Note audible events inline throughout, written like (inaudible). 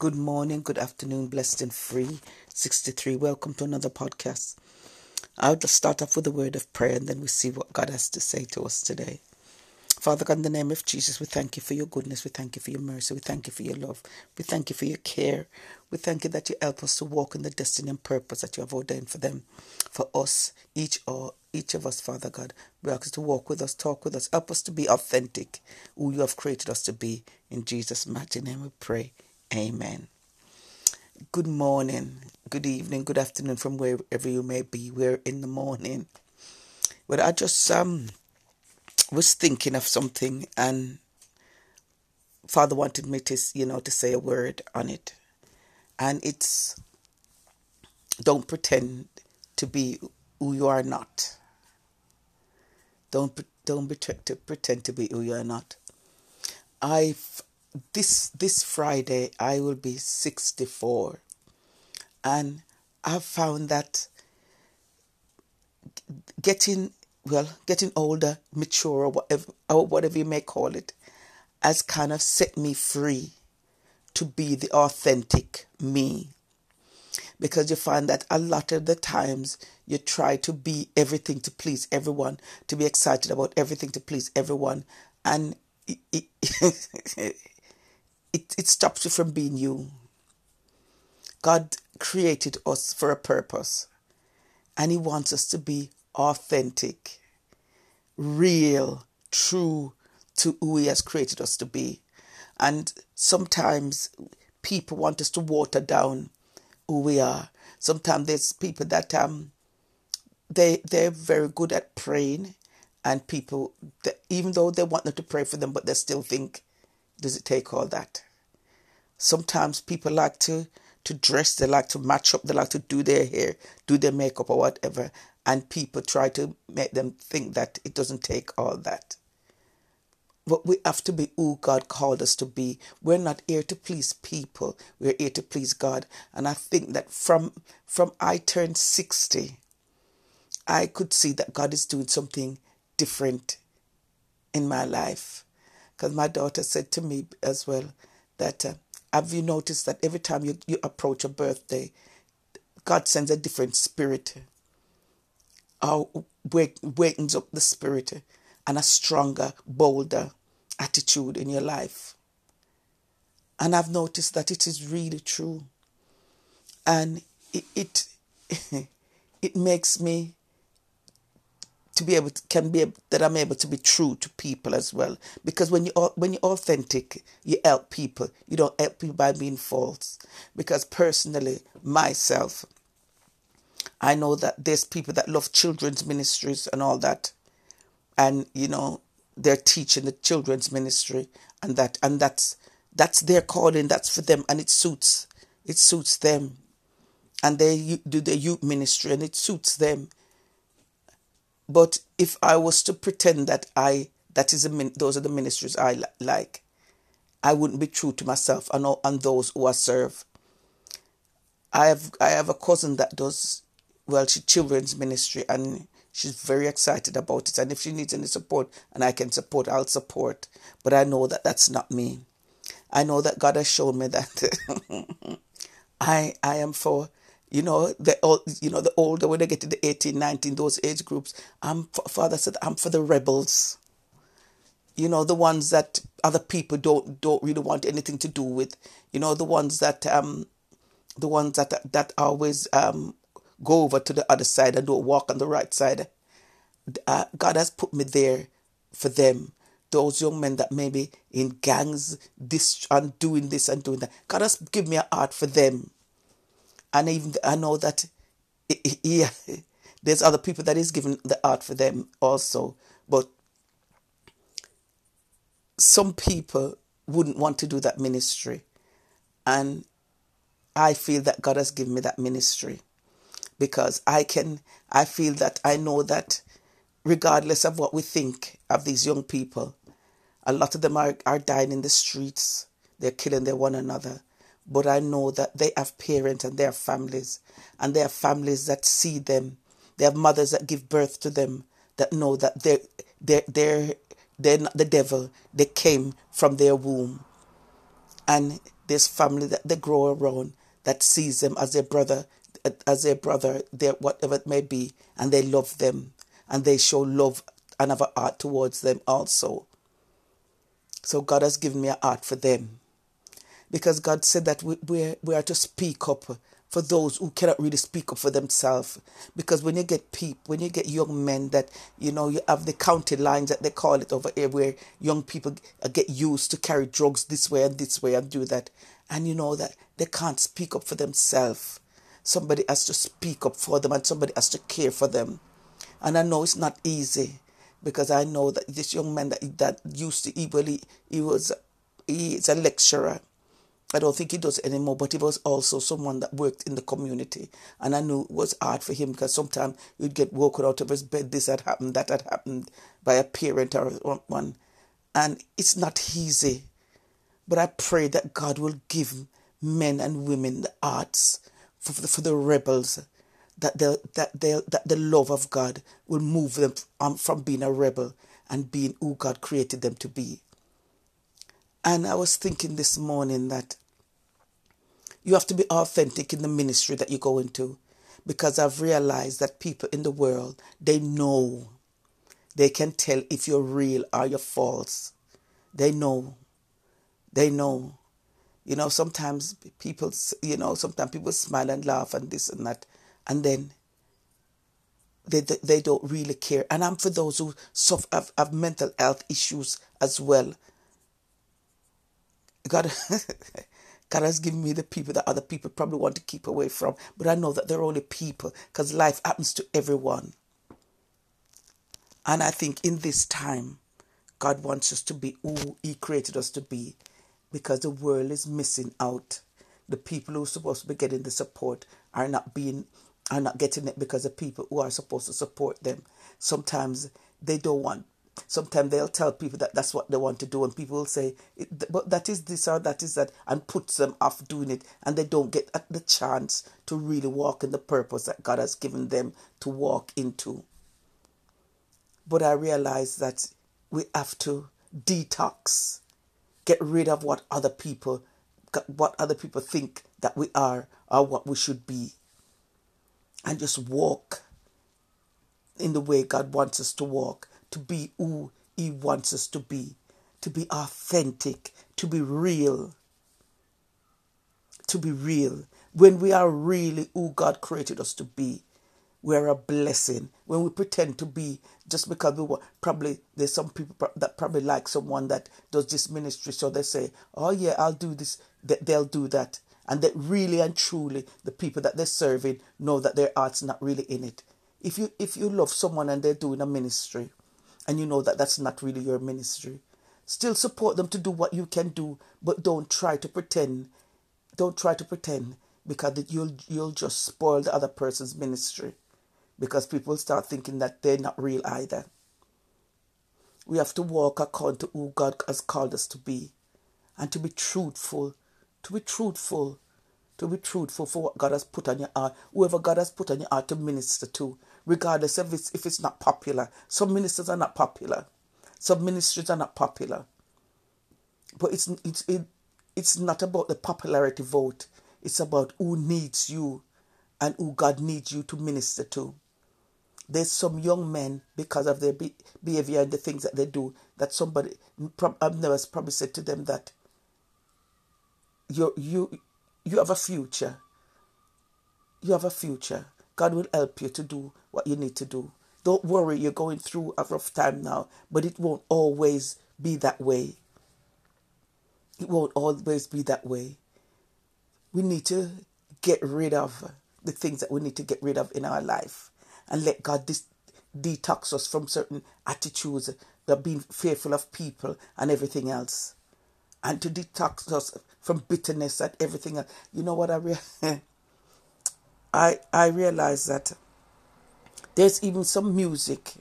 Good morning, good afternoon, blessed and free. 63. Welcome to another podcast. I'll just start off with a word of prayer and then we see what God has to say to us today. Father God, in the name of Jesus, we thank you for your goodness. We thank you for your mercy. We thank you for your love. We thank you for your care. We thank you that you help us to walk in the destiny and purpose that you have ordained for them, for us, each or each of us, Father God. We ask you to walk with us, talk with us, help us to be authentic, who you have created us to be. In Jesus' mighty name we pray. Amen. Good morning, good evening, good afternoon from wherever you may be. We're in the morning. But I just um was thinking of something and Father wanted me to, you know, to say a word on it. And it's don't pretend to be who you are not. Don't don't be to pretend to be who you are not. I've this this Friday I will be 64 and I've found that getting well getting older mature or whatever or whatever you may call it has kind of set me free to be the authentic me. Because you find that a lot of the times you try to be everything to please everyone to be excited about everything to please everyone and it, it, (laughs) it, it stops you from being you. God created us for a purpose, and He wants us to be authentic, real, true to who He has created us to be. And sometimes people want us to water down who we are. Sometimes there's people that um they they're very good at praying, and people that, even though they want them to pray for them, but they still think does it take all that? Sometimes people like to to dress, they like to match up, they like to do their hair, do their makeup or whatever, and people try to make them think that it doesn't take all that. But we have to be who God called us to be. We're not here to please people. We're here to please God. And I think that from from I turned 60, I could see that God is doing something different in my life because my daughter said to me as well that uh, have you noticed that every time you, you approach a birthday, God sends a different spirit, or wake, wakens up the spirit and a stronger, bolder attitude in your life. And I've noticed that it is really true. And it, it, (laughs) it makes me to be able to, can be that I'm able to be true to people as well. Because when you when you're authentic, you help people. You don't help people by being false. Because personally, myself, I know that there's people that love children's ministries and all that, and you know they're teaching the children's ministry and that and that's that's their calling. That's for them, and it suits it suits them, and they do their youth ministry and it suits them but if I was to pretend that I that is a, those are the ministries I like, I wouldn't be true to myself and all, and those who I serve. I have I have a cousin that does well, she children's ministry and she's very excited about it. And if she needs any support and I can support, I'll support. But I know that that's not me. I know that God has shown me that (laughs) I I am for you know the old, you know the older when they get to the 18 19 those age groups i'm father said i'm for the rebels. You know the ones that other people don't don't really want anything to do with. You know the ones that um the ones that that always um go over to the other side and don't walk on the right side uh, god has put me there for them. Those young men that maybe in gangs this and doing this and doing that. God has given me a heart for them and even I know that yeah, (laughs) there's other people that is giving the art for them also, but some people wouldn't want to do that ministry, and I feel that God has given me that ministry because I can. I feel that I know that regardless of what we think of these young people, a lot of them are, are dying in the streets. They're killing their one another but I know that they have parents and they have families, and they have families that see them. They have mothers that give birth to them that know that they're they're they're they're not the devil. They came from their womb, and this family that they grow around that sees them as their brother, as their brother, their whatever it may be, and they love them and they show love and have a heart towards them also. So God has given me a heart for them. Because God said that we, we, we are to speak up for those who cannot really speak up for themselves. Because when you get people, when you get young men that, you know, you have the county lines that they call it over here where young people get used to carry drugs this way and this way and do that. And you know that they can't speak up for themselves. Somebody has to speak up for them and somebody has to care for them. And I know it's not easy because I know that this young man that that used to he, he, he was he is a lecturer. I don't think he does anymore, but he was also someone that worked in the community. And I knew it was hard for him because sometimes he'd get woken out of his bed, this had happened, that had happened by a parent or one. And it's not easy. But I pray that God will give men and women the arts for, for the rebels that that they that the love of God will move them from, um, from being a rebel and being who God created them to be. And I was thinking this morning that you have to be authentic in the ministry that you go into because I've realized that people in the world they know they can tell if you're real or you're false. They know. They know. You know, sometimes people, you know, sometimes people smile and laugh and this and that and then they, they, they don't really care. And I'm for those who suffer, have, have mental health issues as well. God, (laughs) God has given me the people that other people probably want to keep away from. But I know that they're only people because life happens to everyone. And I think in this time, God wants us to be who He created us to be because the world is missing out. The people who are supposed to be getting the support are not being are not getting it because the people who are supposed to support them sometimes they don't want sometimes they'll tell people that that's what they want to do and people will say but that is this or that is that and puts them off doing it and they don't get uh, the chance to really walk in the purpose that god has given them to walk into. But i realize that we have to detox get rid of what other people what other people think that we are or what we should be and just walk in the way God wants us to walk, to be who He wants us to be, to be authentic, to be real. To be real. When we are really who God created us to be, we're a blessing. When we pretend to be, just because we were, probably there's some people that probably like someone that does this ministry, so they say, "Oh yeah, I'll do this." They'll do that and that really and truly the people that they're serving know that their heart's not really in it. If you if you love someone and they're doing a ministry, and you know that that's not really your ministry, still support them to do what you can do, but don't try to pretend. Don't try to pretend because you'll you'll just spoil the other person's ministry, because people start thinking that they're not real either. We have to walk according to who God has called us to be, and to be truthful to be truthful, to be truthful for what God has put on your heart, whoever God has put on your heart to minister to, regardless if it's, if it's not popular. Some ministers are not popular, some ministries are not popular. But it's, it's, it, it's not about the popularity vote, it's about who needs you and who God needs you to minister to. There's some young men, because of their behavior and the things that they do, that somebody, I've never probably said to them that you you you have a future. You have a future. God will help you to do what you need to do. Don't worry, you're going through a rough time now, but it won't always be that way. It won't always be that way. We need to get rid of the things that we need to get rid of in our life and let God dis- detox us from certain attitudes, that being fearful of people and everything else and to detox us from bitterness and everything else. You know what I re- (laughs) I I realize that there's even some music,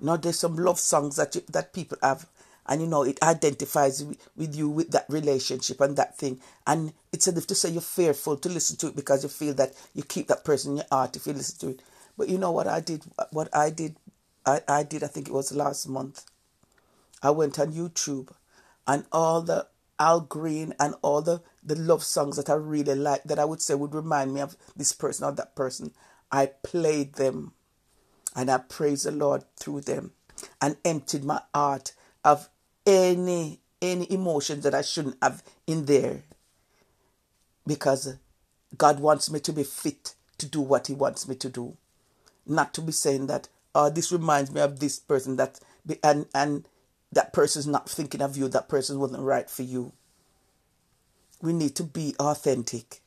you know, there's some love songs that you, that people have, and you know it identifies with you with that relationship and that thing, and it's if to say you're fearful to listen to it because you feel that you keep that person in your heart if you listen to it. But you know what I did? What I did, I, I did. I think it was last month. I went on YouTube, and all the Al Green and all the, the love songs that I really like that I would say would remind me of this person or that person. I played them and I praised the Lord through them and emptied my heart of any any emotions that I shouldn't have in there because God wants me to be fit to do what He wants me to do, not to be saying that oh this reminds me of this person that and and that person's not thinking of you, that person wasn't right for you. We need to be authentic,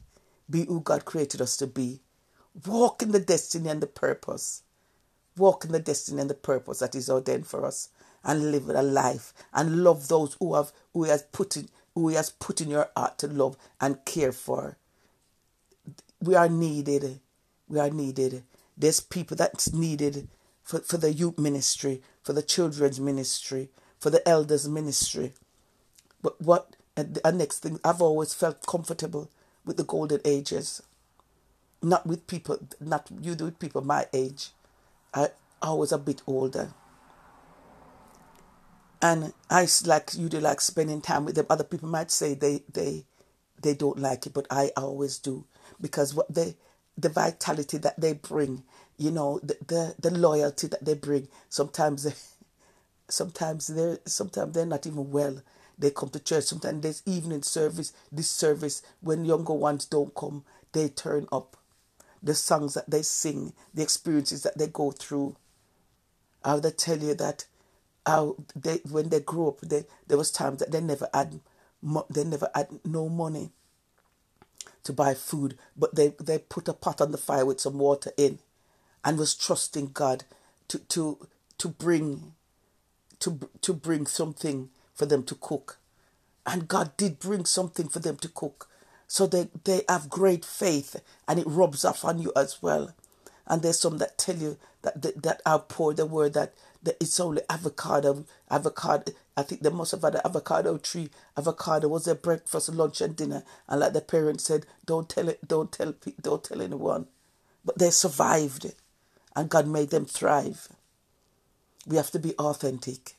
be who God created us to be, walk in the destiny and the purpose, walk in the destiny and the purpose that is ordained for us, and live a life and love those who have who has put in who has put in your heart to love and care for. We are needed. We are needed. There's people that's needed for, for the youth ministry, for the children's ministry, for the elders' ministry. But what, and the next thing, I've always felt comfortable with the golden ages. Not with people, not you do with people my age. I, I was a bit older. And I like you do like spending time with them. Other people might say they they they don't like it, but I always do because what they the vitality that they bring, you know, the the, the loyalty that they bring. Sometimes they, sometimes they're sometimes they're not even well. They come to church. Sometimes there's evening service, this service when younger ones don't come, they turn up. The songs that they sing, the experiences that they go through. I would tell you that how they when they grew up, they, there was times that they never had they never had no money to buy food, but they, they put a pot on the fire with some water in and was trusting God to to to bring to to bring something for them to cook. And God did bring something for them to cook. So they, they have great faith and it rubs off on you as well. And there's some that tell you that that, that outpour the word that, that it's only avocado avocado I think they must have had an avocado tree. Avocado was their breakfast, lunch, and dinner. And like the parents said, don't tell it, don't tell, don't tell anyone. But they survived, and God made them thrive. We have to be authentic.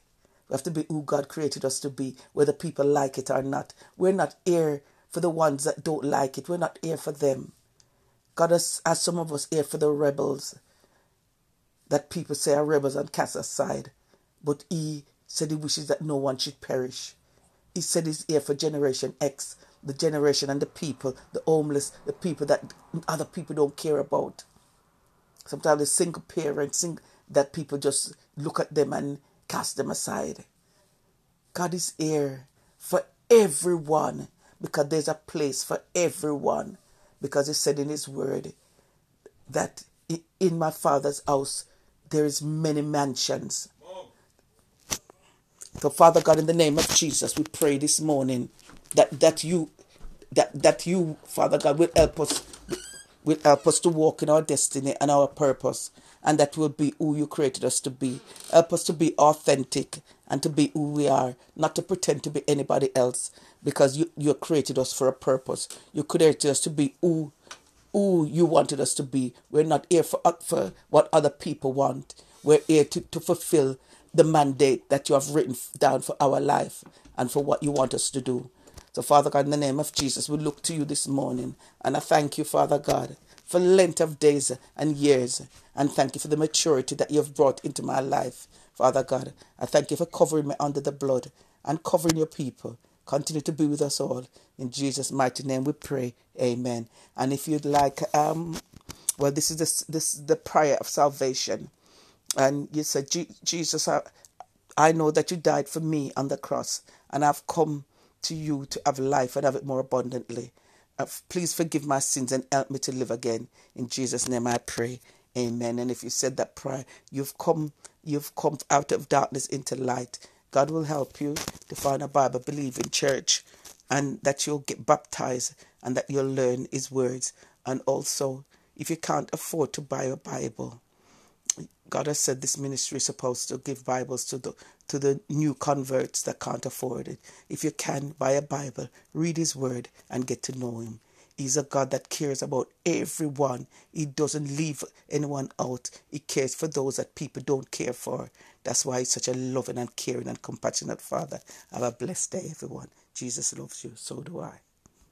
We have to be who God created us to be, whether people like it or not. We're not here for the ones that don't like it. We're not here for them. God has, has some of us here for the rebels that people say are rebels and cast aside. But He said he wishes that no one should perish. He said he's here for Generation X, the generation and the people, the homeless, the people that other people don't care about. Sometimes the single parents sing, that people just look at them and cast them aside. God is here for everyone because there's a place for everyone. Because He said in His Word that in my Father's house there is many mansions. So, Father God, in the name of Jesus, we pray this morning that, that you that that you, Father God, will help us will help us to walk in our destiny and our purpose, and that will be who you created us to be. Help us to be authentic and to be who we are, not to pretend to be anybody else, because you, you created us for a purpose. You created us to be who who you wanted us to be. We're not here for, uh, for what other people want. We're here to, to fulfill the mandate that you have written down for our life and for what you want us to do. So, Father God, in the name of Jesus, we look to you this morning. And I thank you, Father God, for length of days and years. And thank you for the maturity that you have brought into my life. Father God, I thank you for covering me under the blood and covering your people. Continue to be with us all. In Jesus' mighty name we pray. Amen. And if you'd like, um, well, this is the, this the prayer of salvation and you said, Jesus, I, I know that you died for me on the cross, and I've come to you to have life and have it more abundantly. Uh, please forgive my sins and help me to live again. In Jesus' name I pray. Amen. And if you said that prayer, you've come you've come out of darkness into light. God will help you to find a Bible believe in church and that you'll get baptized and that you'll learn his words. And also, if you can't afford to buy a Bible, God has said this ministry is supposed to give Bibles to the to the new converts that can't afford it. If you can buy a Bible, read His Word, and get to know Him. He's a God that cares about everyone. He doesn't leave anyone out. He cares for those that people don't care for. That's why He's such a loving and caring and compassionate Father. Have a blessed day, everyone. Jesus loves you. So do I.